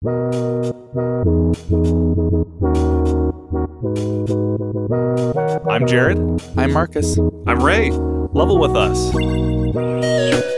I'm Jared. I'm Marcus. I'm Ray. Level with us.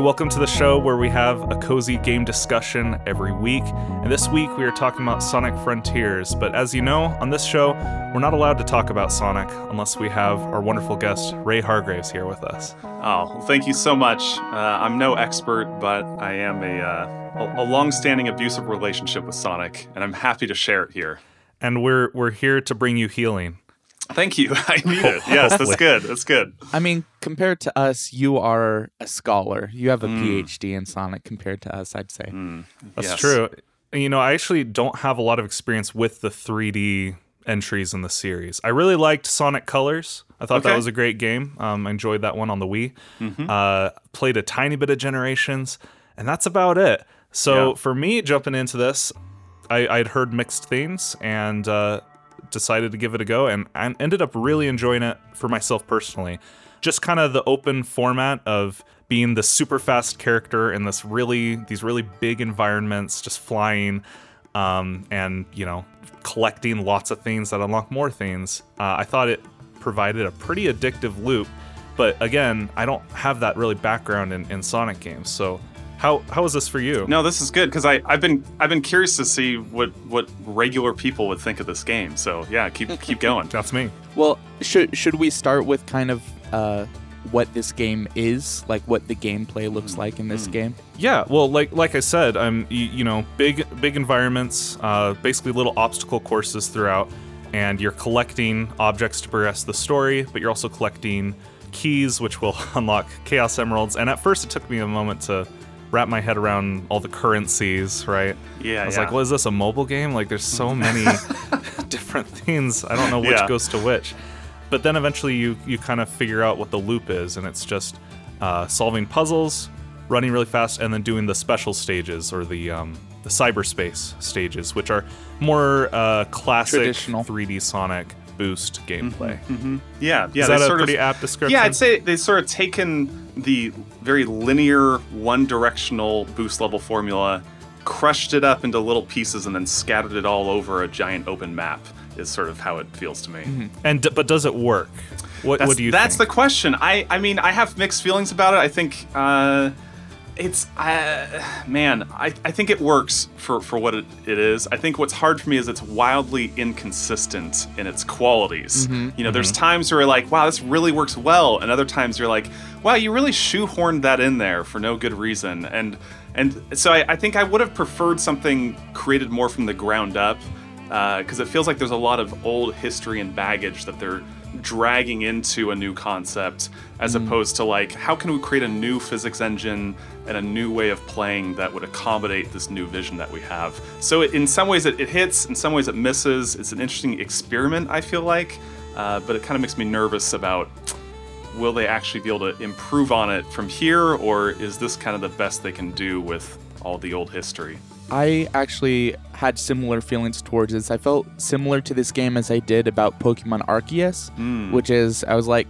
Welcome to the show where we have a cozy game discussion every week. And this week we are talking about Sonic Frontiers. But as you know, on this show, we're not allowed to talk about Sonic unless we have our wonderful guest, Ray Hargraves, here with us. Oh, well, thank you so much. Uh, I'm no expert, but I am a, uh, a, a long-standing abusive relationship with Sonic, and I'm happy to share it here. And we're we're here to bring you healing. Thank you. I need it. Yes, that's good. That's good. I mean, compared to us, you are a scholar. You have a Mm. PhD in Sonic compared to us, I'd say. Mm, That's yes. true. You know, I actually don't have a lot of experience with the 3D entries in the series. I really liked Sonic Colors. I thought that was a great game. Um, I enjoyed that one on the Wii. Mhm. Uh, played a tiny bit of Generations, and that's about it. So Yeah. for me, jumping into this, I, I'd heard mixed things and uh, decided to give it a go, and I ended up really enjoying it for myself personally. Just kind of the open format of being the super fast character in this really these really big environments, just flying, um, and you know collecting lots of things that unlock more things. Uh, I thought it provided a pretty addictive loop, but again, I don't have that really background in, in Sonic games, so. How, how is this for you? No, this is good because I I've been I've been curious to see what what regular people would think of this game. So yeah, keep keep going. That's me. Well, should should we start with kind of uh, what this game is, like what the gameplay looks like in this Mm. game? Yeah, well, like like I said, um, you, you know, big big environments, uh, basically little obstacle courses throughout, and you're collecting objects to progress the story, but you're also collecting keys, which will unlock Chaos Emeralds. And at first, it took me a moment to wrap my head around all the currencies, right? Yeah, I was yeah. like, is this? A mobile game? Like, there's so many different things. I don't know which Yeah. goes to which." But then eventually, you you kind of figure out what the loop is, and it's just uh, solving puzzles, running really fast, and then doing the special stages or the um, the cyberspace stages, which are more uh, classic Traditional. 3D Sonic boost gameplay. hmm Yeah, yeah. is that a sort pretty of, apt description? Yeah, I'd say they sort of taken the very linear, one directional boost level formula, crushed it up into little pieces, and then scattered it all over a giant open map, is sort of how it feels to me. And d- but does it work? What That's, what do you that's think? the question. I, I mean, I have mixed feelings about it. I think uh, it's, uh, man, I, I think it works for, for what it, it is. I think what's hard for me is it's wildly inconsistent in its qualities. Mm-hmm, you know, there's mm-hmm. times where you're like, wow, this really works well, and other times you're like, wow, you really shoehorned that in there for no good reason. And and so I, I think I would have preferred something created more from the ground up uh, because it feels like there's a lot of old history and baggage that they're dragging into a new concept as opposed to like how can we create a new physics engine and a new way of playing that would accommodate this new vision that we have? So it, in some ways it, it hits in some ways it misses. It's an interesting experiment i feel like uh, but it kind of makes me nervous about will they actually be able to improve on it from here or is this kind of the best they can do with all the old history I actually had similar feelings towards this. I felt similar to this game as I did about Pokemon Arceus, Mm. which is I was like,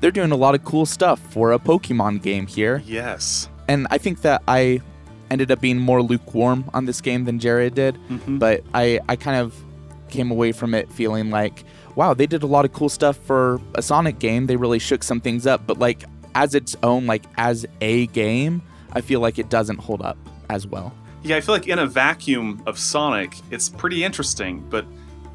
they're doing a lot of cool stuff for a Pokemon game here. yes and I think that I ended up being more lukewarm on this game than Jared did. Mhm. But I, I kind of came away from it feeling like, wow, they did a lot of cool stuff for a Sonic game. They really shook some things up. But like as its own, like as a game, I feel like it doesn't hold up as well. Yeah, I feel like in a vacuum of Sonic, it's pretty interesting, but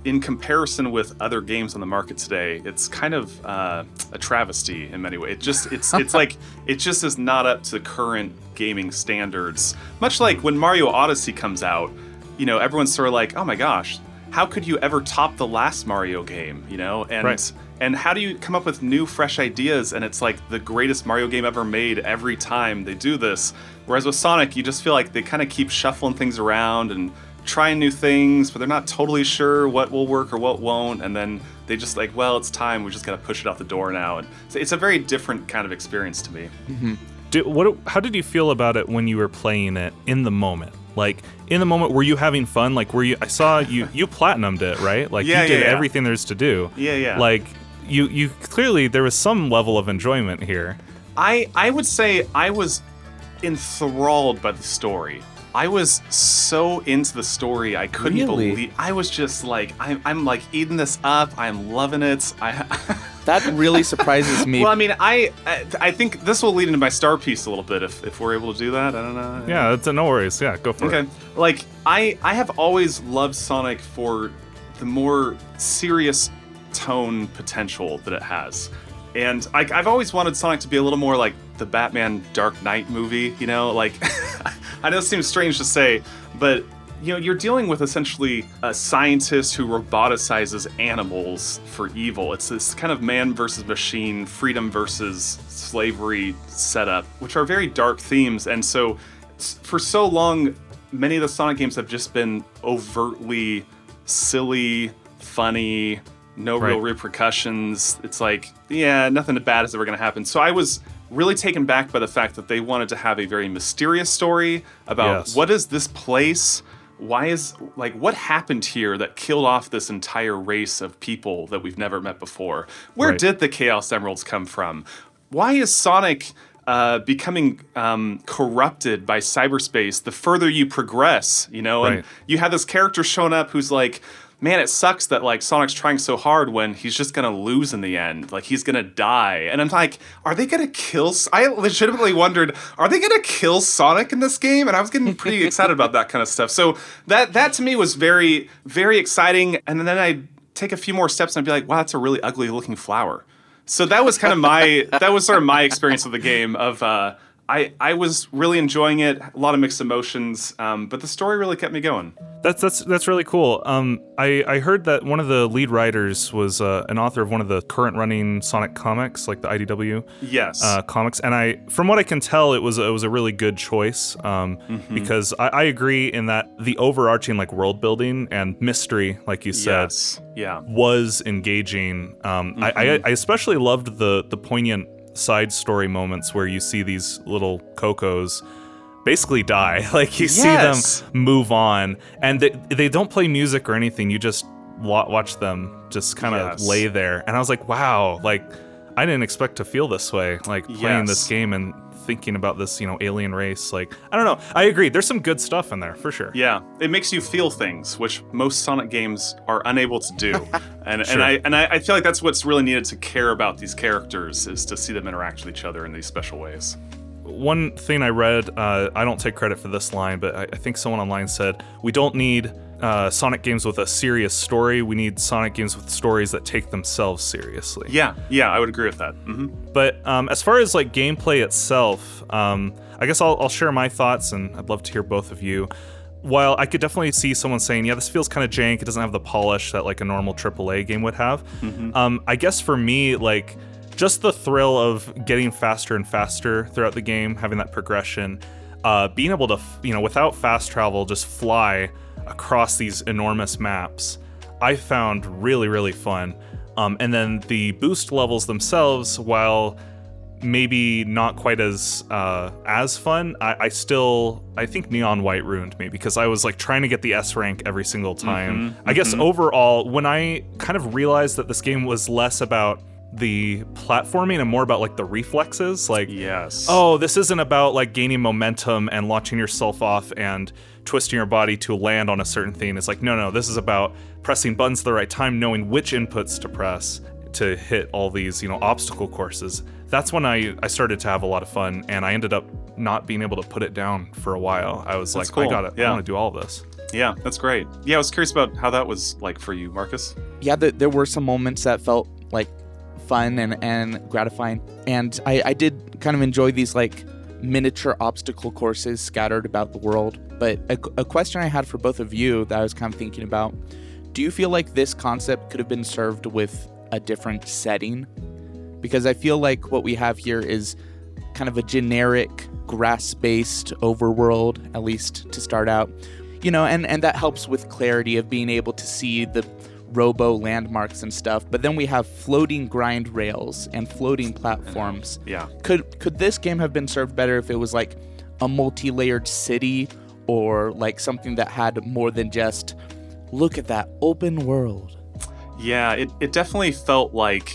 in comparison with other games on the market today, it's kind of uh, a travesty in many ways. It just it's it's like it just is not up to current gaming standards. Much like when Mario Odyssey comes out, you know, everyone's sort of like, "Oh my gosh, how could you ever top the last Mario game?" You know, and Right. and how do you come up with new, fresh ideas? And it's like the greatest Mario game ever made every time they do this. Whereas with Sonic, you just feel like they kind of keep shuffling things around and trying new things, but they're not totally sure what will work or what won't. And then they just like, well, it's time. We just got to push it out the door now. And so it's a very different kind of experience to me. Mm-hmm. Did, what? How did you feel about it when you were playing it in the moment? Like in the moment, were you having fun? Like were you? I saw you. You platinumed it, right? Like Yeah, you did yeah, yeah. everything there's to do. Yeah, yeah. Like you you clearly there was some level of enjoyment here. I I would say I was enthralled by the story. I was so into the story, I couldn't Really? believe. I was just like, I'm, I'm like eating this up. I'm loving it. I, That really surprises me. well, I mean, I, I, I think this will lead into my star piece a little bit if, if we're able to do that. I don't know. Yeah, that's no worries. Yeah, go for Okay. it. Okay. Like I I have always loved Sonic for the more serious tone potential that it has. And I, I've always wanted Sonic to be a little more like the Batman Dark Knight movie, you know? Like, I know it seems strange to say, but, you know, you're dealing with essentially a scientist who roboticizes animals for evil. It's this kind of man versus machine, freedom versus slavery setup, which are very dark themes. And so, for so long, many of the Sonic games have just been overtly silly, funny, no real repercussions. It's like, yeah, nothing bad is ever going to happen. So I was really taken back by the fact that they wanted to have a very mysterious story about Yes. what is this place? Why is like what happened here that killed off this entire race of people that we've never met before? Where Right. did the Chaos Emeralds come from? Why is Sonic uh, becoming um, corrupted by cyberspace the further you progress? You know, and you have this character showing up who's like, man, it sucks that like Sonic's trying so hard when he's just gonna lose in the end. Like he's gonna die. And I'm like, are they gonna kill? S- I legitimately wondered, are they gonna kill Sonic in this game? And I was getting pretty excited about that kind of stuff. So that that to me was very very exciting. And then I take a few more steps and I'd be like, wow, that's a really ugly looking flower. So that was kind of my that was sort of my experience of the game. Of uh, I I was really enjoying it, a lot of mixed emotions, um, but the story really kept me going. That's that's that's really cool. Um, I I heard that one of the lead writers was uh, an author of one of the current running Sonic comics, like the IDW Yes. uh, comics, and I, from what I can tell, it was it was a really good choice. Um, Mm-hmm. because I, I agree in that the overarching like world building and mystery, like you said, yes. Yeah. was engaging. Um, I, Mm-hmm. I, I especially loved the the poignant side story moments where you see these little Kocos basically die. Like you Yes. see them move on, and they they don't play music or anything. You just watch them just kind of Yes. lay there, and I was like, wow, like I didn't expect to feel this way, like playing this game and thinking about this, you know, alien race. Like I don't know. I agree. There's some good stuff in there for sure. Yeah, it makes you feel things, which most Sonic games are unable to do, and Sure. and I and I, I feel like that's what's really needed to care about these characters is to see them interact with each other in these special ways. one thing I read, uh, I don't take credit for this line, but I, I think someone online said, we don't need uh, Sonic games with a serious story. We need Sonic games with stories that take themselves seriously. Yeah, yeah, I would agree with that. hmm But um, as far as like gameplay itself, um, I guess I'll, I'll share my thoughts, and I'd love to hear both of you. While I could definitely see someone saying, "Yeah, this feels kind of jank. It doesn't have the polish that like a normal AAA game would have," um, I guess for me, like just the thrill of getting faster and faster throughout the game, having that progression, uh, being able to, you know, without fast travel, just fly across these enormous maps, I found really, really fun. Um, and then the boost levels themselves, while maybe not quite as uh, as fun, I, I still I think Neon White ruined me because I was like trying to get the S rank every single time. I guess overall, when I kind of realized that this game was less about the platforming and more about like the reflexes, like Yes. oh, this isn't about like gaining momentum and launching yourself off and twisting your body to land on a certain thing. It's like, no, no, this is about pressing buttons at the right time, knowing which inputs to press to hit all these, you know, obstacle courses. That's when I, I started to have a lot of fun and I ended up not being able to put it down for a while. I was That's like, I got it. Yeah. I want to do all this. Yeah, that's great. Yeah, I was curious about how that was like for you, Marcus. yeah, th- there were some moments that felt like fun and, and gratifying. And I, I did kind of enjoy these like miniature obstacle courses scattered about the world. But a, a question I had for both of you that I was kind of thinking about do you feel like this concept could have been served with a different setting? Because I feel like what we have here is kind of a generic grass based overworld, at least to start out. You know, and, and that helps with clarity of being able to see the robo landmarks and stuff. But then we have floating grind rails and floating uh, platforms. Yeah. Could could this game have been served better if it was like a multi-layered city or like something that had more than just look at that open world? Yeah, it, it definitely felt like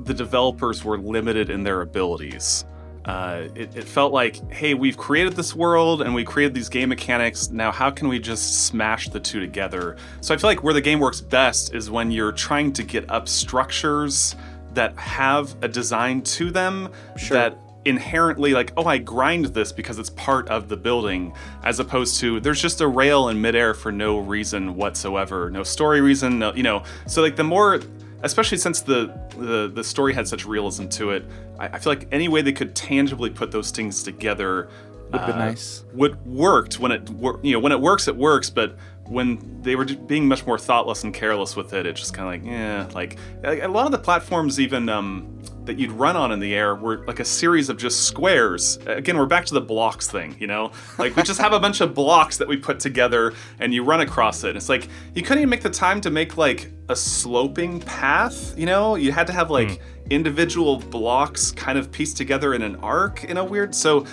the developers were limited in their abilities. Uh, it, it, felt like, hey, we've created this world and we created these game mechanics. Now, how can we just smash the two together? So I feel like where the game works best is when you're trying to get up structures that have a design to them Sure. that inherently like oh i grind this because it's part of the building as opposed to there's just a rail in midair for no reason whatsoever no story reason no you know so like the more especially since the the, the story had such realism to it I, I feel like any way they could tangibly put those things together Would be uh, nice. would worked when it wor- you know when it works it works but when they were just being much more thoughtless and careless with it it's just kind of like yeah like a lot of the platforms even um, that you'd run on in the air were like a series of just squares. Again we're back to the blocks thing you know? Like we just have a bunch of blocks that we put together and you run across it. It's like you couldn't even make the time to make like a sloping path you know? You had to have like individual blocks kind of pieced together in an arc in a weird so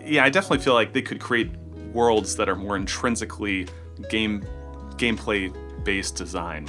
yeah i definitely feel like they could create worlds that are more intrinsically game gameplay based design.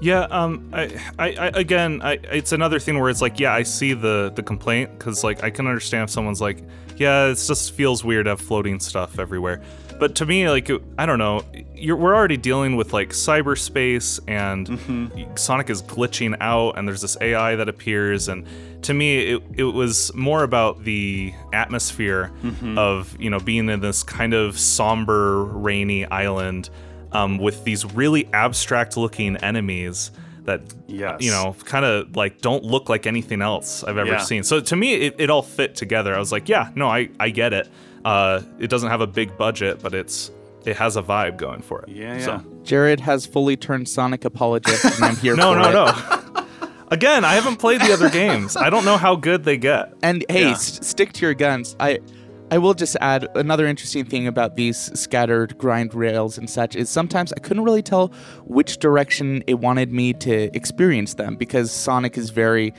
Yeah, um, I, I, I again, I, it's another thing where it's like, yeah, I see the the complaint because like I can understand if someone's like, yeah, it just feels weird to have floating stuff everywhere. But to me, like, I don't know, you're, we're already dealing with like cyberspace and Sonic is glitching out, and there's this AI that appears, and to me, it, it was more about the atmosphere of you know being in this kind of somber, rainy island um, with these really abstract looking enemies that Yes. you know kind of like don't look like anything else I've ever Yeah. seen. So to me, it, it all fit together. I was like, yeah, no, I I get it. Uh, it doesn't have a big budget, but it's it has a vibe going for it. yeah yeah So- Jared has fully turned Sonic apologist, and I'm here no, for no, it. no. Again, I haven't played the other games. I don't know how good they get. And hey, Yeah. s- stick to your guns. I I will just add another interesting thing about these scattered grind rails and such is sometimes I couldn't really tell which direction it wanted me to experience them because Sonic is very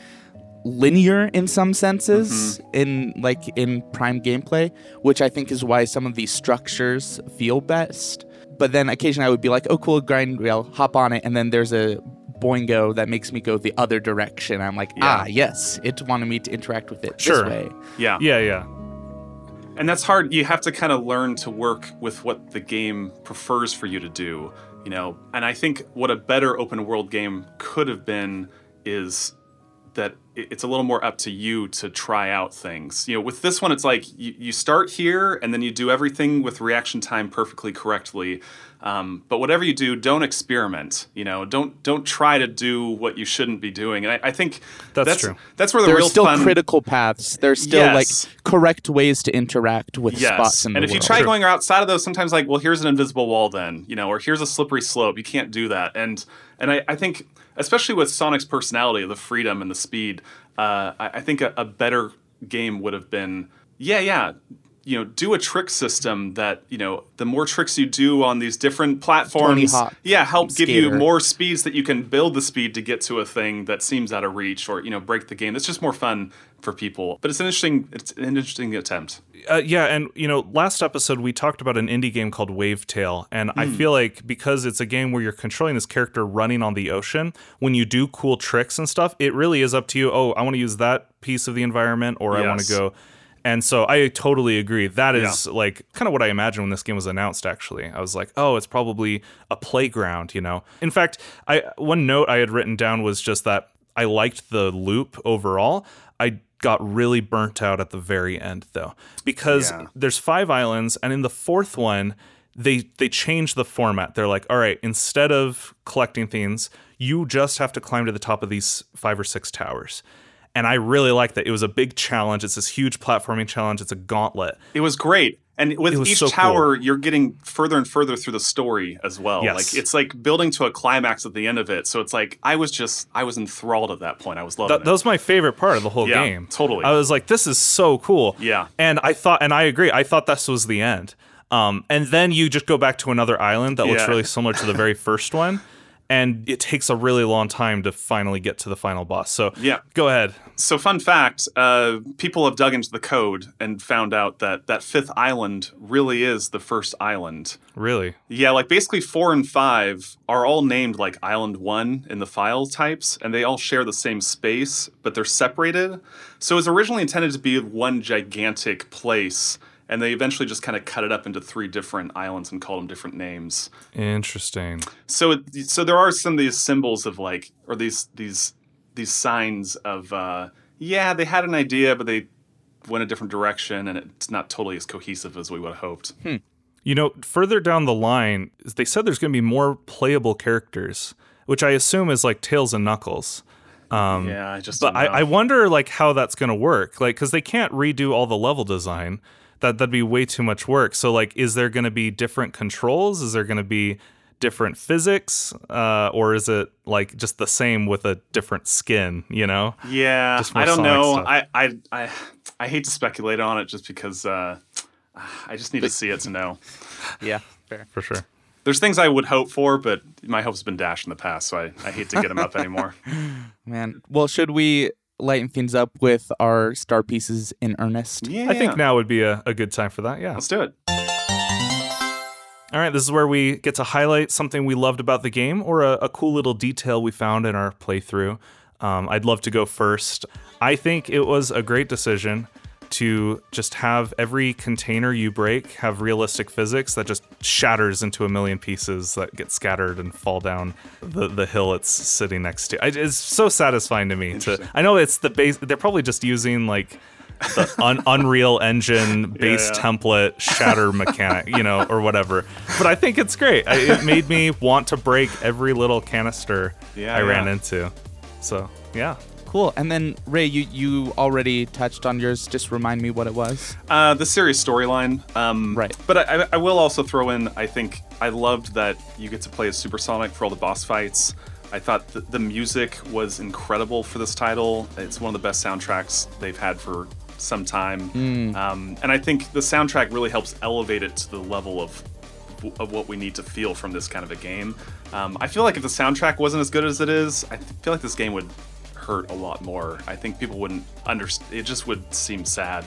linear in some senses in like in prime gameplay, which I think is why some of these structures feel best. But then occasionally I would be like, "Oh, cool, grind rail, hop on it," and then there's a boingo that makes me go the other direction. I'm like, Yeah. ah, yes, it wanted me to interact with it Sure. this way. yeah Yeah, yeah. And that's hard. You have to kind of learn to work with what the game prefers for you to do you know? And i think what a better open world game could have been is that it's a little more up to you to try out things you know with this one it's like you, you start here and then you do everything with reaction time perfectly correctly um, but whatever you do don't experiment you know don't don't try to do what you shouldn't be doing and i, I think That's that's true. that's where the There's real still fun critical paths. There's still Yes. like correct ways to interact with Yes. spots in and the if you world. try going outside of those, sometimes like, well, here's an invisible wall, then you know, or here's a slippery slope. You can't do that. And and I, I think, especially with Sonic's personality, the freedom and the speed, uh, I, I think a, a better game would have been, yeah, yeah. You know, do a trick system that you know. The more tricks you do on these different platforms, yeah, help give you more speeds that you can build the speed to get to a thing that seems out of reach, or you know, break the game. It's just more fun for people. But it's an interesting, it's an interesting attempt. Uh, yeah, and you know, last episode we talked about an indie game called Wavetale, and I feel like because it's a game where you're controlling this character running on the ocean, when you do cool tricks and stuff, it really is up to you. Oh, I want to use that piece of the environment, or I want to go. And so I totally agree. That is like kind of what I imagined when this game was announced. Actually, I was like, oh, it's probably a playground, you know. In fact, I one note I had written down was just that I liked the loop overall. I got really burnt out at the very end though. Because Yeah. there's five islands and in the fourth one they they change the format. They're like all right instead of collecting things you just have to climb to the top of these five or six towers. And i really like that. It was a big challenge. It's this huge platforming challenge. It's a gauntlet. It was great. And with each so tower, you're getting further and further through the story as well. Yes. Like it's like building to a climax at the end of it. So it's like I was just I was enthralled at that point. I was loving that, it. that was my favorite part of the whole Yeah, game totally. i was like this is so cool Yeah. and i thought and i agree i thought this was the end um, and then you just go back to another island that looks Yeah. really similar to the very first one and it takes a really long time to finally get to the final boss. So Yeah. go ahead. So, fun fact uh, people have dug into the code and found out that that fifth island really is the first island. Really? Yeah, like basically four and five are all named like Island One in the file types, and they all share the same space, but they're separated. So, it was originally intended to be one gigantic place, and they eventually just kind of cut it up into three different islands and called them different names. Interesting. so it, so there are some of these symbols of like or these these these signs of uh yeah they had an idea but they went a different direction and it's not totally as cohesive as we would have hoped You know, further down the line, they said there's going to be more playable characters, which I assume is like Tails and Knuckles. Um, yeah i just But don't I. I wonder like how that's going to work, like because they can't redo all the level design. That that'd be way too much work. So like, is there going to be different controls? Is there going to be different physics, uh, or is it like just the same with a different skin? You know? yeah just more i don't Sonic know stuff. I, I i i hate to speculate on it just because uh i just need to see it to know Yeah, fair. For sure. there's things i would hope for but my hope's been dashed in the past so i, I hate to get them up anymore Man. Well, should we lighten things up with our star pieces in earnest? yeah I think now would be a, a good time for that. Yeah. let's do it All right, this is where we get to highlight something we loved about the game or a, a cool little detail we found in our playthrough. Um, I'd love to go first. I think it was a great decision to just have every container you break have realistic physics that just shatters into a million pieces that get scattered and fall down the, the hill it's sitting next to. It's so satisfying to me. To I know it's the base. They're probably just using like the un- Unreal Engine base yeah. template shatter mechanic, you know, or whatever. But I think it's great. I, it made me want to break every little canister Yeah, I ran into. So yeah, Cool. And then Ray, you you already touched on yours. Just remind me what it was. Uh, the serious storyline. Um, Right. But I, I- will also throw in, I think I loved that you get to play as Supersonic for all the boss fights. I thought th- the music was incredible for this title. It's one of the best soundtracks they've had for some time. Um, and I think the soundtrack really helps elevate it to the level of of what we need to feel from this kind of a game. Um, I feel like if the soundtrack wasn't as good as it is, I feel like this game would hurt a lot more. I think people wouldn't understand. It just would seem sad.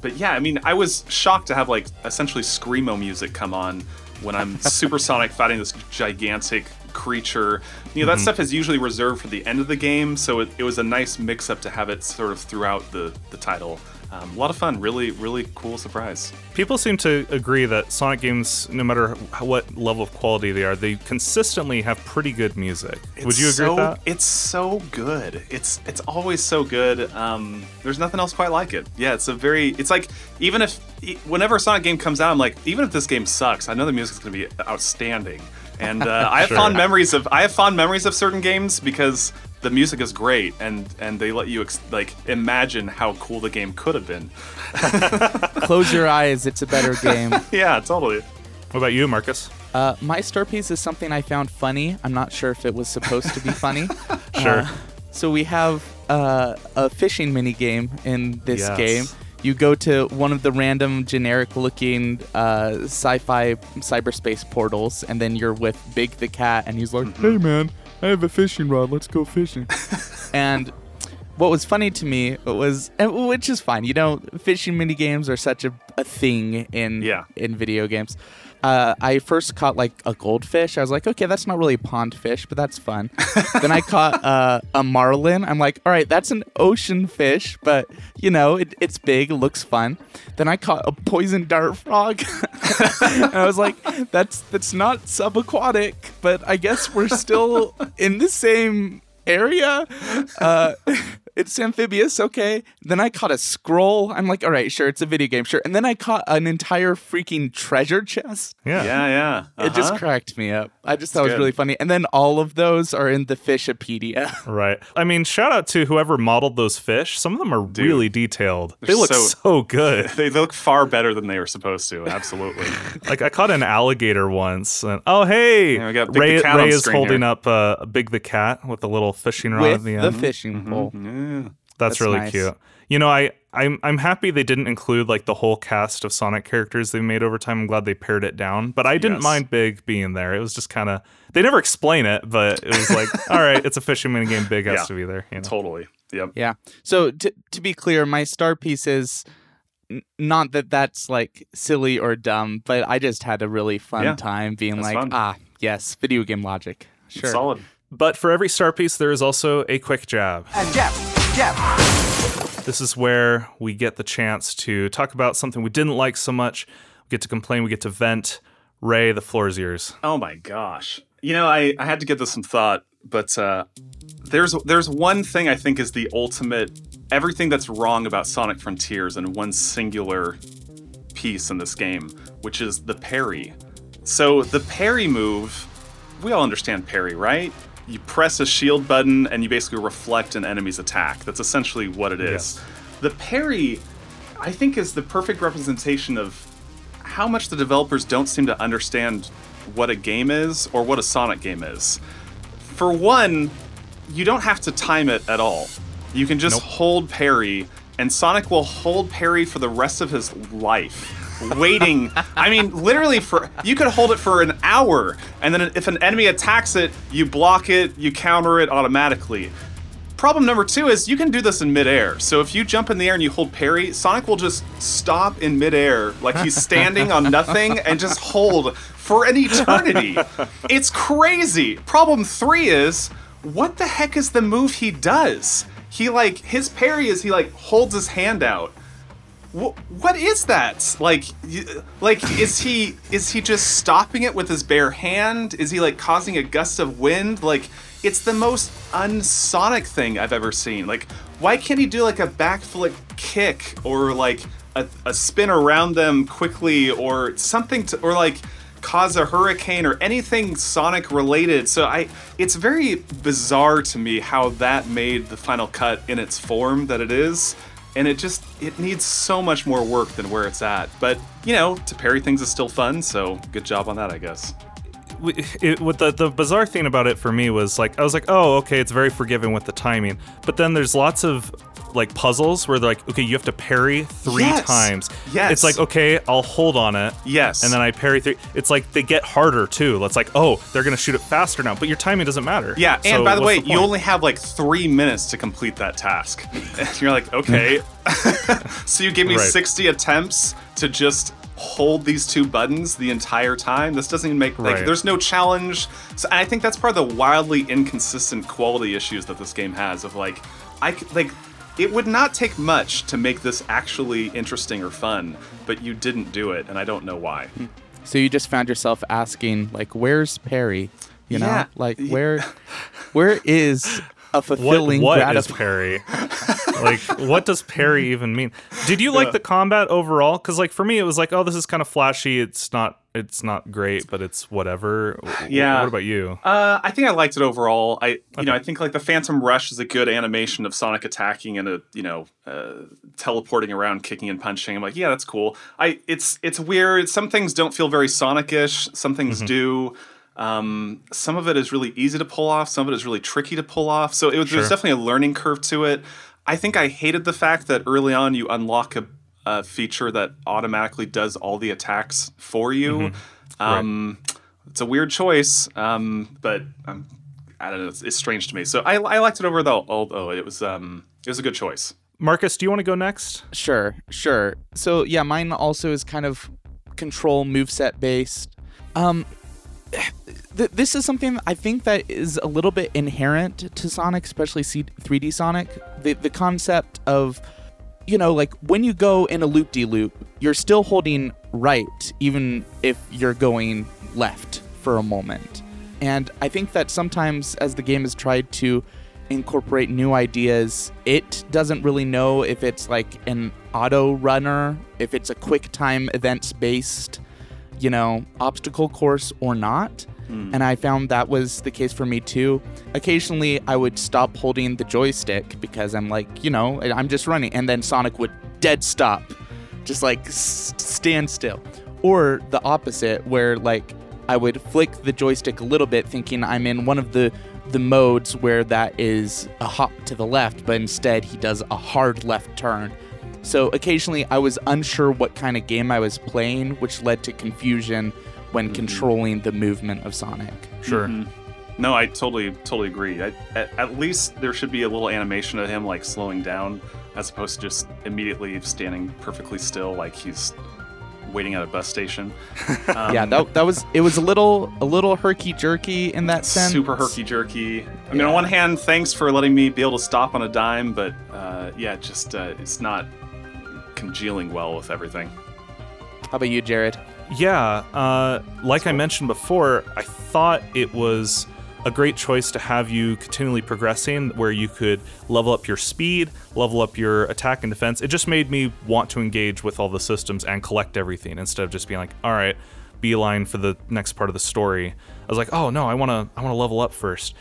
But yeah, I mean, I was shocked to have like essentially screamo music come on when I'm supersonic fighting this gigantic creature. You know, that mm-hmm. stuff is usually reserved for the end of the game, so it, it was a nice mix up to have it sort of throughout the, the title. Um, a lot of fun, really, really cool surprise. people seem to agree that Sonic games, no matter what level of quality they are, they consistently have pretty good music. Would you agree so, with that? It's so good. It's it's always so good. Um, there's nothing else quite like it. Yeah, it's a very. It's like even if whenever a Sonic game comes out, I'm like, even if this game sucks, I know the music's gonna be outstanding. And uh, I have Sure. fond memories of I have fond memories of certain games because the music is great and and they let you ex- like imagine how cool the game could have been. Close your eyes. It's a better game. Yeah, totally. What about you, Marcus? Uh, my star piece is something I found funny. I'm not sure if it was supposed to be funny. Sure. Uh, so we have uh, a fishing mini game in this Yes. game. You go to one of the random generic-looking uh, sci-fi cyberspace portals, and then you're with Big the cat, and he's like, "Hey man, I have a fishing rod. Let's go fishing." and what was funny to me was, eh, which is fine, you know, fishing mini games are such a, a thing in Yeah. in video games. Uh, I first caught like a goldfish. I was like, okay, that's not really a pond fish, but that's fun. then I caught uh, a marlin. I'm like, all right, that's an ocean fish, but you know, it, it's big, it looks fun. Then I caught a poison dart frog. and I was like, that's that's not subaquatic, but I guess we're still in the same area. Uh, it's amphibious, okay. Then I caught a scroll. I'm like, all right, sure, it's a video game, sure. And then I caught an entire freaking treasure chest. Yeah. Yeah, yeah. It just Uh-huh. cracked me up. I just thought it was good. really funny. And then all of those are in the Fishopedia. Right. I mean, shout out to whoever modeled those fish. Some of them are really detailed. They look so, so- good. They look far better than they were supposed to. Absolutely. like I caught an alligator once, and oh hey, Yeah, we got Big the Ray, Cat Ray is holding here. up uh, Big the cat with a little fishing rod with at the end. the fishing pole. yeah. That's, That's really nice. cute. You know, I I'm I'm happy they didn't include like the whole cast of Sonic characters they've made over time. I'm glad they pared it down. But I didn't Yes. mind Big being there. It was just kind of they never explain it, but it was like, all right, it's a fishing mini game. Big has Yeah. to be there. You know? Totally. Yep. Yeah. So to to be clear, my star piece is n- not that that's like silly or dumb, but I just had a really fun Yeah, time being like, fun. ah, yes, video game logic. Sure. Solid. But for every star piece, there is also a quick jab. And jab, jab. This is where we get the chance to talk about something we didn't like so much. We get to complain. We get to vent. Ray, the floor is yours. Oh my gosh. You know, I, I had to give this some thought, but uh, there's there's one thing I think is the ultimate everything that's wrong about Sonic Frontiers in one singular piece in this game, which is the parry. So the parry move, we all understand parry, right? You press a shield button and you basically reflect an enemy's attack. That's essentially what it is. Yes. The parry, I think, is the perfect representation of how much the developers don't seem to understand what a game is or what a Sonic game is. For one, you don't have to time it at all. You can just hold parry, and Sonic will hold parry for the rest of his life. Waiting, I mean, literally for you could hold it for an hour, and then if an enemy attacks it, you block it, you counter it automatically. Problem number two is you can do this in midair. So if you jump in the air and you hold parry, Sonic will just stop in midair, like he's standing on nothing, and just hold for an eternity. It's crazy. Problem three is what the heck is the move he does? He like his parry is he like holds his hand out. Wh- what is that? Like, like is he is he just stopping it with his bare hand? Is he like causing a gust of wind? Like, it's the most unsonic thing I've ever seen. Like, why can't he do like a backflip kick or like a, a spin around them quickly or something to or like cause a hurricane or anything Sonic related? So I, it's very bizarre to me how that made the final cut in its form that it is and it just it needs so much more work than where it's at but you know to parry things is still fun so good job on that i guess it, the, the bizarre thing about it for me was like I was like, oh, okay, it's very forgiving with the timing. But then there's lots of like puzzles where they're like, okay, you have to parry three Yes. times. Yes. It's like, okay, I'll hold on it. Yes. And then I parry three. It's like they get harder too. It's like, oh, they're gonna shoot it faster now, but your timing doesn't matter. yeah and So by the way what's you only have like three minutes to complete that task and you're like okay so you give me Right. 60 attempts to just hold these two buttons the entire time this doesn't even make like Right. there's no challenge so and i think that's part of the wildly inconsistent quality issues that this game has of like I like it would not take much to make this actually interesting or fun but you didn't do it and i don't know why hmm. So you just found yourself asking, like, where's Perry? You know, Yeah. like where, where is a fulfilling what, fulfilling what is gratif- parry? like, what does Perry even mean? Did you like the combat overall? Because like for me, it was like, oh, this is kind of flashy. It's not, it's not great, but it's whatever. Yeah. What about you? Uh, I think I liked it overall. I, you know, I think like the Phantom Rush is a good animation of Sonic attacking and a, you know, uh, teleporting around, kicking and punching. I'm like, yeah, that's cool. I, it's, it's weird. Some things don't feel very Sonic-ish. Some things Mm-hmm. do. Um, some of it is really easy to pull off. Some of it is really tricky to pull off. So it was, there's Sure. definitely a learning curve to it. I think I hated the fact that early on you unlock a, a feature that automatically does all the attacks for you. Mm-hmm. Um, It's a weird choice, um, but um, I don't know. It's, it's strange to me. So I, I liked it over though. Although it was um, it was a good choice. Marcus, do you want to go next? Sure, sure. So yeah, mine also is kind of control moveset based. Um, th- this is something I think that is a little bit inherent to Sonic, especially C- 3D Sonic. The the concept of you know, like when you go in a loop de loop, you're still holding right, even if you're going left for a moment. And I think that sometimes as the game has tried to incorporate new ideas, it doesn't really know if it's like an auto runner, if it's a quick time events based, you know, obstacle course or not. Mm. And I found that was the case for me too. Occasionally, I would stop holding the joystick because I'm like, you know, I'm just running. And then Sonic would dead stop, just like s- stand still. Or the opposite, where like I would flick the joystick a little bit, thinking I'm in one of the the modes where that is a hop to the left, but instead he does a hard left turn. So occasionally I was unsure what kind of game I was playing, which led to confusion when controlling the movement of Sonic. Sure. Mhm. No, I totally totally agree. I, at, at least there should be a little animation of him like slowing down, as opposed to just immediately standing perfectly still, like he's waiting at a bus station. Um, yeah, that, that was it was a little a little herky jerky in that sense. super herky jerky. I mean, on Yeah. one hand, thanks for letting me be able to stop on a dime, but uh, yeah, just uh, it's not congealing well with everything. How about you, Jared? Yeah, uh, like I mentioned before, I thought it was a great choice to have you continually progressing where you could level up your speed, level up your attack and defense. It just made me want to engage with all the systems and collect everything instead of just being like, all right, beeline for the next part of the story. I was like, oh no, I wanna I wanna level up first.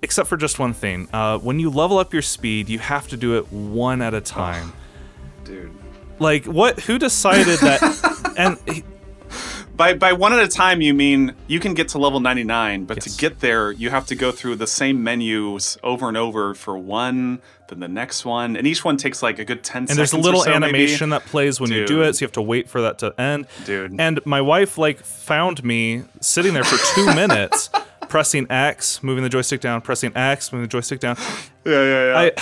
Except for just one thing. Uh, when you level up your speed, you have to do it one at a time. Dude. Like what who decided that and By, by one at a time, you mean you can get to level 99, but Yes. to get there, you have to go through the same menus over and over for one, then the next one, and each one takes like a good 10 seconds. and there's a little so, maybe. animation that plays when you do it, so you have to wait for that to end. Dude. And my wife like found me sitting there for two minutes, pressing X, moving the joystick down, pressing X, moving the joystick down. Yeah, yeah, yeah. I,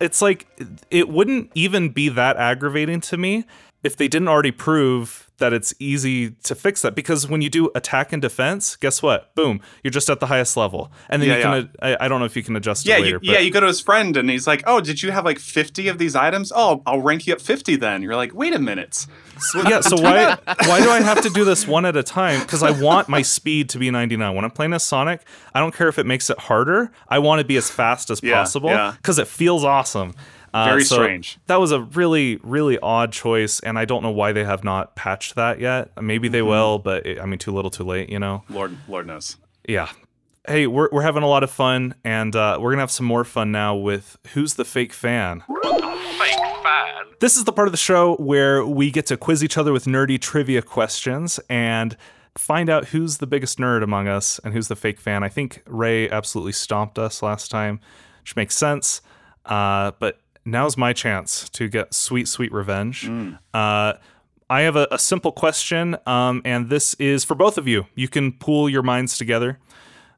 it's like it wouldn't even be that aggravating to me if they didn't already prove that it's easy to fix that. Because when you do attack and defense, guess what? Boom, you're just at the highest level, and then Yeah, you can. I, I don't know if you can adjust yeah, it you, later. yeah, you go to his friend and he's like, "Oh, did you have like 50 of these items? Oh, I'll rank you up 50 then." You're like, "Wait a minute." yeah so why why do i have to do this one at a time because i want my speed to be 99 when i'm playing as sonic i don't care if it makes it harder i want to be as fast as Yeah, possible because it feels awesome Uh, Very so strange. that was a really really odd choice and i don't know why they have not patched that yet maybe they will but it, i mean too little too late you know Lord, Lord knows. yeah hey we're, we're having a lot of fun and uh, we're gonna have some more fun now with who's the fake fan this is the part of the show where we get to quiz each other with nerdy trivia questions and find out who's the biggest nerd among us and who's the fake fan. I think Ray absolutely stomped us last time, which makes sense. Uh, but now's my chance to get sweet, sweet revenge. Uh, I have a, a simple question, um, and this is for both of you. You can pool your minds together.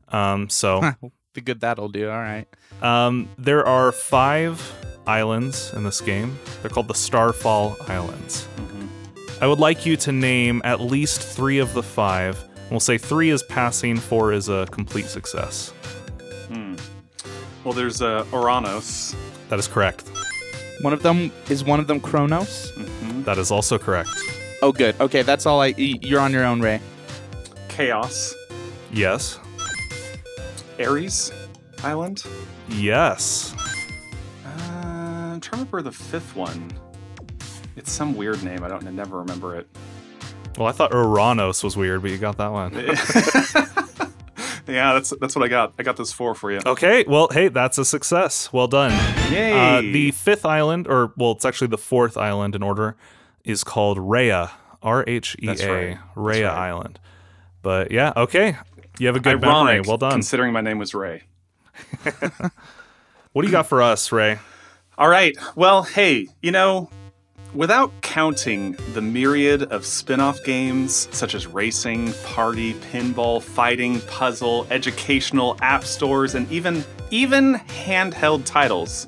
Um, so. The good that'll do. All right. Um, there are five islands in this game. They're called the Starfall Islands. I would like you to name at least three of the five. We'll say three is passing, four is a complete success. Well, there's uh, Ouranos. That is correct. One of them is one of them Kronos. That is also correct. Oh, good. Okay, that's all. I. y- You're on your own, Ray. Chaos. Yes. Ares Island. Yes. Uh, I'm trying to remember the fifth one. It's some weird name. I don't. I never remember it. Well, I thought Uranus was weird, but you got that one. Yeah, that's that's what I got. I got those four for you. Okay, well, hey, that's a success. Well done. Yay! Uh, the fifth island, or well, it's actually the fourth island in order, is called Rhea. R H E A. Rhea. Island. But yeah, okay. You have a good memory. Well done. considering my name was Ray. What do you got for us, Ray? All right. Well, hey, you know, without counting the myriad of spin off games such as racing, party, pinball, fighting, puzzle, educational, app stores, and even even handheld titles,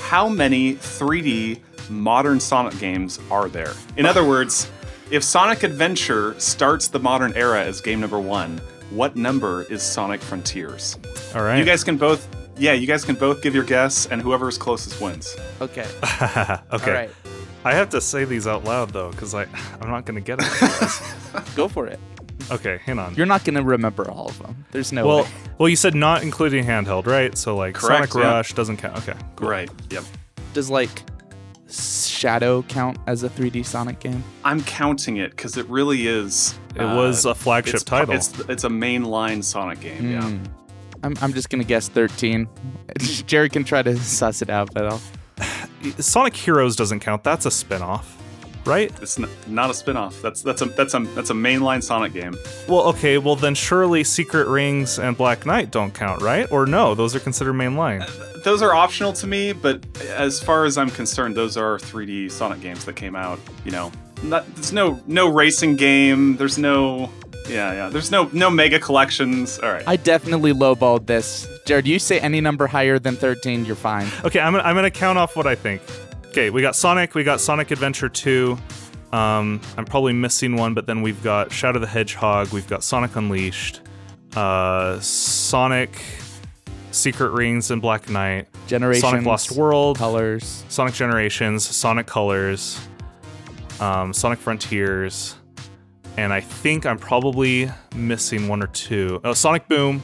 how many 3D modern Sonic games are there? In other words, if Sonic Adventure starts the modern era as game number one, what number is Sonic Frontiers? All right. You guys can both, yeah, you guys can both give your guess, and whoever's closest wins. Okay. okay. All right. I have to say these out loud though, because I I'm not gonna get it. Go for it. okay, hang on. You're not gonna remember all of them. There's no well, way. well, you said not including handheld, right? So like Correct, Sonic yeah. Rush doesn't count. Okay. cool. Right. Yep. Does like Shadow count as a 3D Sonic game? I'm counting it because it really is. It was a flagship it's, title. It's it's a mainline Sonic game. Yeah. Hmm. I'm, I'm just gonna guess 13. Jerry can try to suss it out, but I'll. Sonic Heroes doesn't count. That's a spin-off, right? It's n- not a spin-off. That's that's a that's a that's a mainline Sonic game. Well, okay, well then surely Secret Rings and Black Knight don't count, right? Or no, those are considered mainline. Uh, those are optional to me, but as far as I'm concerned, those are 3D Sonic games that came out. You know, not, there's no no racing game. There's no yeah yeah. There's no no mega collections. All right. I definitely lowballed this. Jared, you say any number higher than 13, you're fine. Okay, I'm gonna, I'm gonna count off what I think. Okay, we got Sonic, we got Sonic Adventure 2. Um, I'm probably missing one, but then we've got Shadow the Hedgehog, we've got Sonic Unleashed, uh, Sonic Secret Rings and Black Knight, Generations, Sonic Lost World, colors. Sonic Generations, Sonic Colors, um, Sonic Frontiers, and I think I'm probably missing one or two. Oh, Sonic Boom.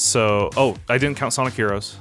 So, oh, I didn't count Sonic Heroes.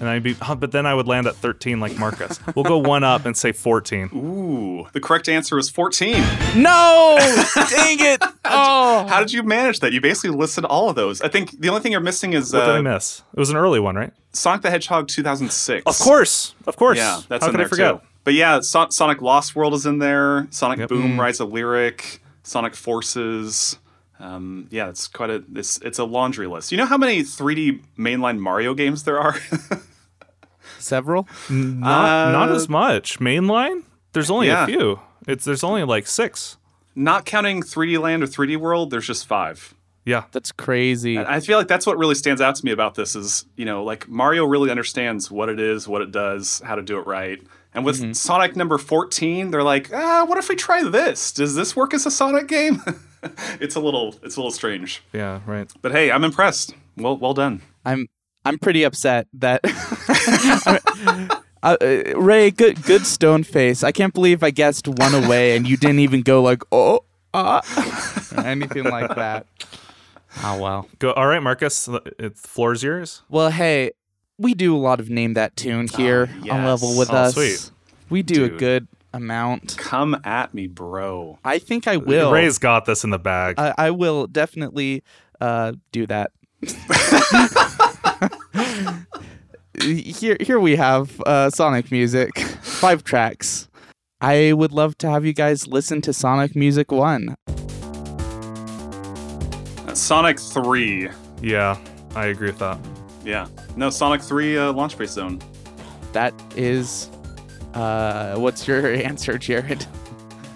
And I'd be, huh, but then I would land at 13 like Marcus. we'll go one up and say 14. Ooh, the correct answer is 14. No! Dang it! Oh! How did you manage that? You basically listed all of those. I think the only thing you're missing is What did I uh, miss? It was an early one, right? Sonic the Hedgehog 2006. Of course, of course. Yeah, that's How in could there I forget? too. But yeah, so- Sonic Lost World is in there. Sonic Yep. Boom, Mm. Rise of Lyric, Sonic Forces. Um, yeah, it's quite a it's it's a laundry list. You know how many 3D mainline Mario games there are? Several? Not, not Uh, as much. Mainline? There's only yeah. a few. It's there's only like six. Not counting 3D Land or 3D World, there's just five. Yeah. That's crazy. I feel like that's what really stands out to me about this is, you know, like Mario really understands what it is, what it does, how to do it right. And with Mm-hmm. Sonic number 14, they're like, ah, what if we try this? Does this work as a Sonic game? it's a little it's a little strange. Yeah, right. But hey, I'm impressed. Well well done. I'm I'm pretty upset that uh, uh, Ray, good good stone face. I can't believe I guessed one away and you didn't even go like oh uh, anything like that. Oh well. Go. All right, Marcus. It's the floor's yours. Well, hey, we do a lot of name that tune here Oh, on level with Oh, us. sweet. We do a good amount. Come at me, bro. I think I will. Ray's got this in the bag. I, I will definitely uh, do that. here, here we have uh, Sonic music, five tracks. I would love to have you guys listen to Sonic Music One. Sonic 3. yeah, I agree with that. Yeah. No, Sonic 3 uh, launch base zone. That is, uh, what's your answer, Jared?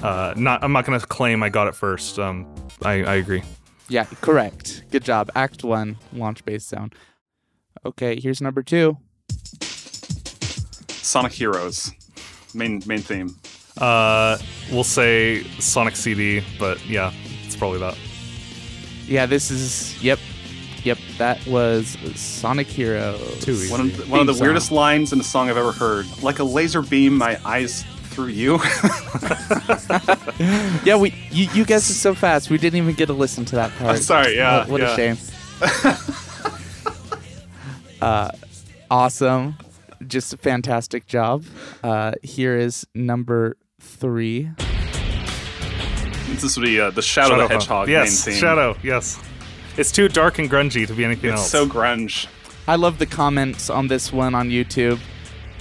Uh, not. I'm not gonna claim I got it first. Um, I, I agree. Yeah, correct. Good job. Act One, launch base zone. Okay, here's number two. Sonic Heroes. Main main theme. Uh, we'll say Sonic CD, but yeah, it's probably that. Yeah, this is. Yep, yep. That was Sonic Heroes. Too easy. One of the, one of the weirdest lines in a song I've ever heard. Like a laser beam, my eyes through you. Yeah, we you, you guessed it so fast. We didn't even get to listen to that part. Sorry, yeah. What, what yeah. a shame. uh, awesome, just a fantastic job. Uh, here is number three. This would be uh, the Shadow, the Hedgehog Yes, main theme. Shadow. Yes. It's too dark and grungy to be anything It's else. so grunge. I love the comments on this one on YouTube.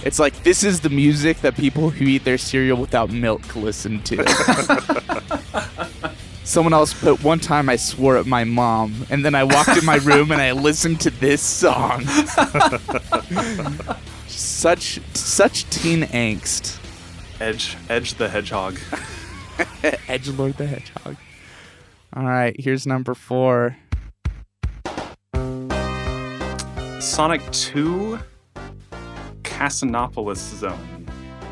It's like this is the music that people who eat their cereal without milk listen to. Someone else put one time I swore at my mom, and then I walked in my room and I listened to this song. such such teen angst. Edge, Edge the Hedgehog. Edge Lord the Hedgehog. All right, here's number four. Sonic 2, Casinopolis Zone.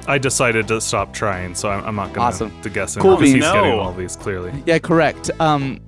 I decided to stop trying, so I'm, I'm not gonna Awesome. to guess. Cool because he's beans. getting all these clearly. Yeah, correct. Um,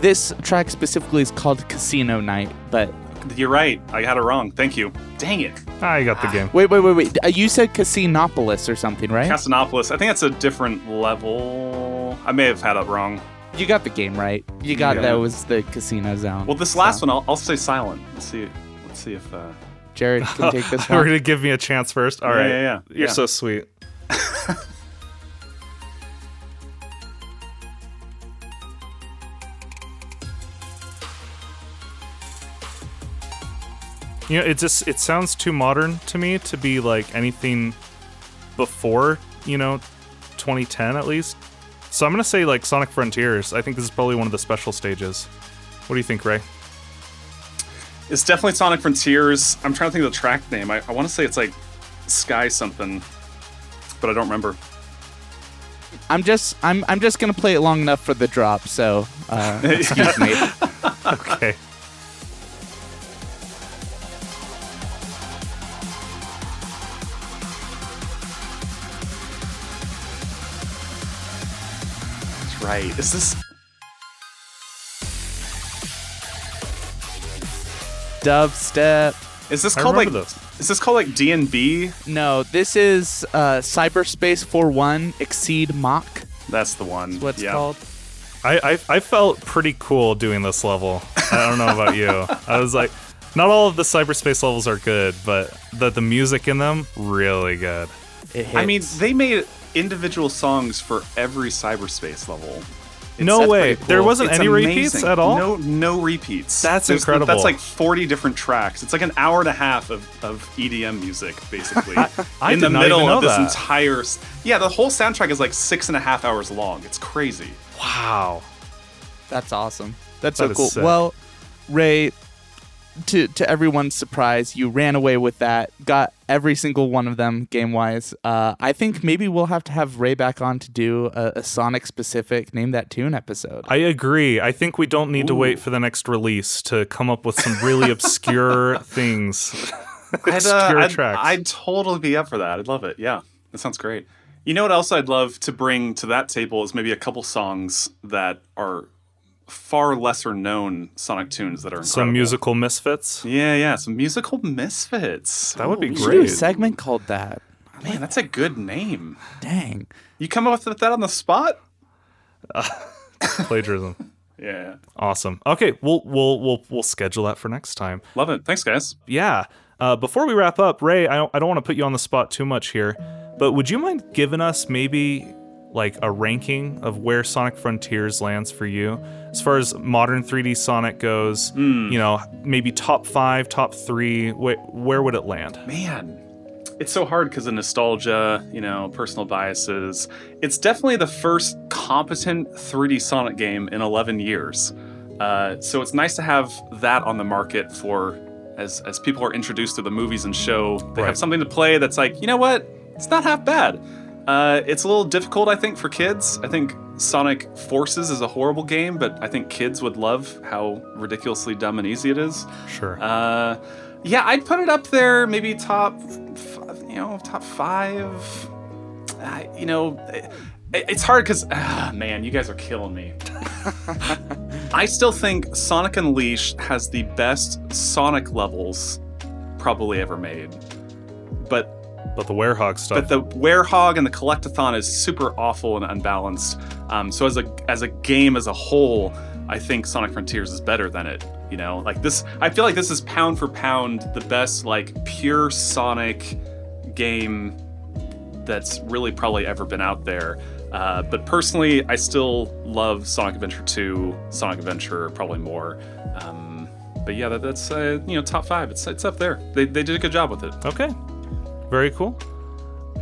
this track specifically is called Casino Night, but You're right. I had it wrong. Thank you. Dang it. Ah, you got the game. wait, wait, wait, wait. Uh, You said Casinopolis or something, right? Casinopolis. I think that's a different level. I may have had it wrong. you got the game right. You got Yeah. that was the casino zone. Well, this last one, I'll, I'll stay silent. Let's see. Let's see if. Uh, Jared can take this We're gonna give me a chance first. All Yeah, right. yeah, yeah. You're Yeah. so sweet. You know, it just it sounds too modern to me to be like anything before, you know, 2010 at least. So I'm gonna say like Sonic Frontiers. I think this is probably one of the special stages. What do you think, Ray? It's definitely Sonic Frontiers. I'm trying to think of the track name. I, I want to say it's like Sky something, but I don't remember. I'm just I'm I'm just gonna play it long enough for the drop. So uh, excuse me. Okay. That's right. Is this? Dubstep. Is this I called like? remember this. Is this called like DNB? No, this is uh, Cyberspace 41 Exceed Mach. That's the one. What's yeah. called? I, I I felt pretty cool doing this level. I don't know about you. I was like, not all of the cyberspace levels are good, but the the music in them really good. It hits. I mean, they made individual songs for every cyberspace level. It's- No way. pretty There wasn't It's any repeats at all? No, no repeats. That's There's- incredible. That's like 40 different tracks. It's like an hour and a half of, of EDM music, basically. I in did the not middle even know of this that. entire. Yeah, the whole soundtrack is like six and a half hours long. It's crazy. Wow. That's awesome. That's That so cool. sick. Well, Ray, to to everyone's surprise, you ran away with that. Got every single one of them game wise. Uh, I think maybe we'll have to have Ray back on to do a, a Sonic specific name that tune episode. I agree. I think we don't need to wait for the next release to come up with some really obscure things. I'd, uh, obscure I'd, tracks. I'd totally be up for that. I'd love it. Yeah, that sounds great. You know what else I'd love to bring to that table is maybe a couple songs that are far lesser known Sonic tunes that are incredible. some musical misfits. Yeah, yeah, some musical misfits. That would be we should do a great. segment called that. Man, that's a good name. Dang. You come up with that on the spot? Plagiarism. Yeah, Awesome. Okay, we'll we'll we'll we'll schedule that for next time. love it. Thanks, guys. Yeah. Uh, before we wrap up, Ray, I don't, I don't want to put you on the spot too much here, but would you mind giving us maybe like a ranking of where Sonic Frontiers lands for you as far as modern 3D Sonic goes? You know, maybe top five, top three. Wh- where would it land? Man, it's so hard because of nostalgia, you know, personal biases. It's definitely the first competent 3D Sonic game in 11 years. Uh, so it's nice to have that on the market for as as people are introduced to the movies and show. They Right. have something to play that's like, you know what? It's not half bad. Uh, it's a little difficult, I think, for kids. I think Sonic Forces is a horrible game, but I think kids would love how ridiculously dumb and easy it is. Sure. Uh, yeah, I'd put it up there, maybe top, you know, top five. Uh, you know, it, it's hard because, ah, man, you guys are killing me. I still think Sonic Unleashed has the best Sonic levels probably ever made, but but the Werehog stuff. but the Werehog and the Collectathon is super awful and unbalanced. Um, so as a as a game as a whole, I think Sonic Frontiers is better than it. You know, like this. I feel like this is pound for pound the best like pure Sonic game that's really probably ever been out there. Uh, but personally, I still love Sonic Adventure 2, Sonic Adventure probably more. Um, but yeah, that, that's uh, you know top five. It's it's up there. They, they did a good job with it. Okay. Very cool.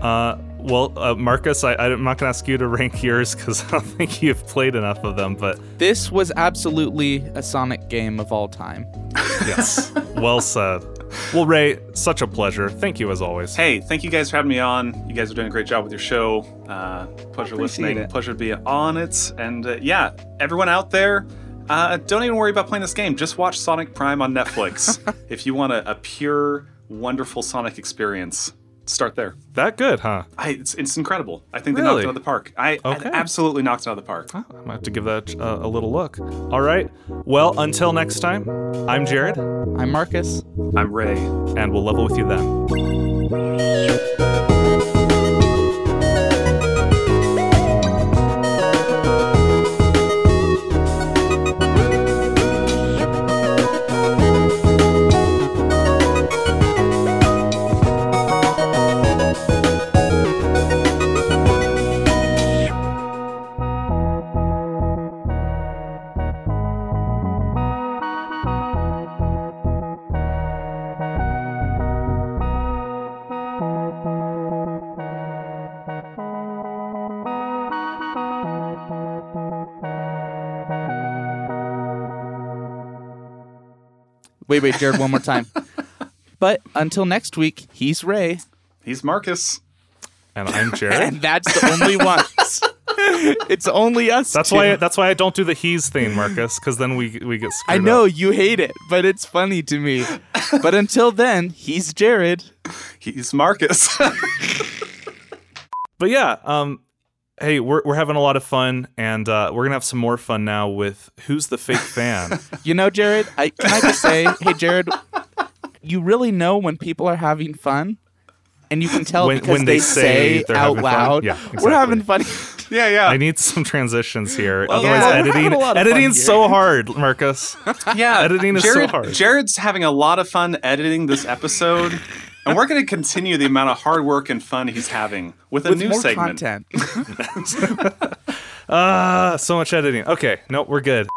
Uh, well, uh, Marcus, I, I'm not going to ask you to rank yours because I don't think you've played enough of them, but This was absolutely a Sonic game of all time. yes, well said. Well, Ray, such a pleasure. Thank you as always. Hey, thank you guys for having me on. You guys are doing a great job with your show. Uh, pleasure listening. it. Pleasure to be on it. And uh, yeah, everyone out there, uh, don't even worry about playing this game. Just watch Sonic Prime on Netflix. if you want a, a pure, wonderful Sonic experience, start there. That good, huh? I, it's, it's incredible. I think they Really? knocked it out of the park. I, I Okay. absolutely knocked it out of the park. I might have to give that uh, a little look. All right. Well, until next time, I'm Jared, I'm Marcus. I'm Ray. and we'll level with you then. Wait, wait, Jared, one more time. But until next week, he's Ray, He's Marcus. And I'm Jared. and that's the only ones. it's only us. That's two. why that's why I don't do the he's thing, Marcus, because then we we get screwed. I know up. you hate it, but it's funny to me. but until then, he's Jared. He's Marcus. But yeah, um, hey, we're we're having a lot of fun, and uh, we're gonna have some more fun now with who's the fake fan. You know, Jared, I can I just say, hey, Jared, you really know when people are having fun, and you can tell When- because when they say they're out loud, Yeah, we're having fun. yeah, yeah. I need some transitions here. Well, Otherwise, yeah, we're editing a lot of fun editing's so hard, Marcus. yeah, editing is so hard. Jared's having a lot of fun editing this episode, and we're going to continue the amount of hard work and fun he's having with a with new more segment. content. Ah, so much editing. Okay, no, we're good.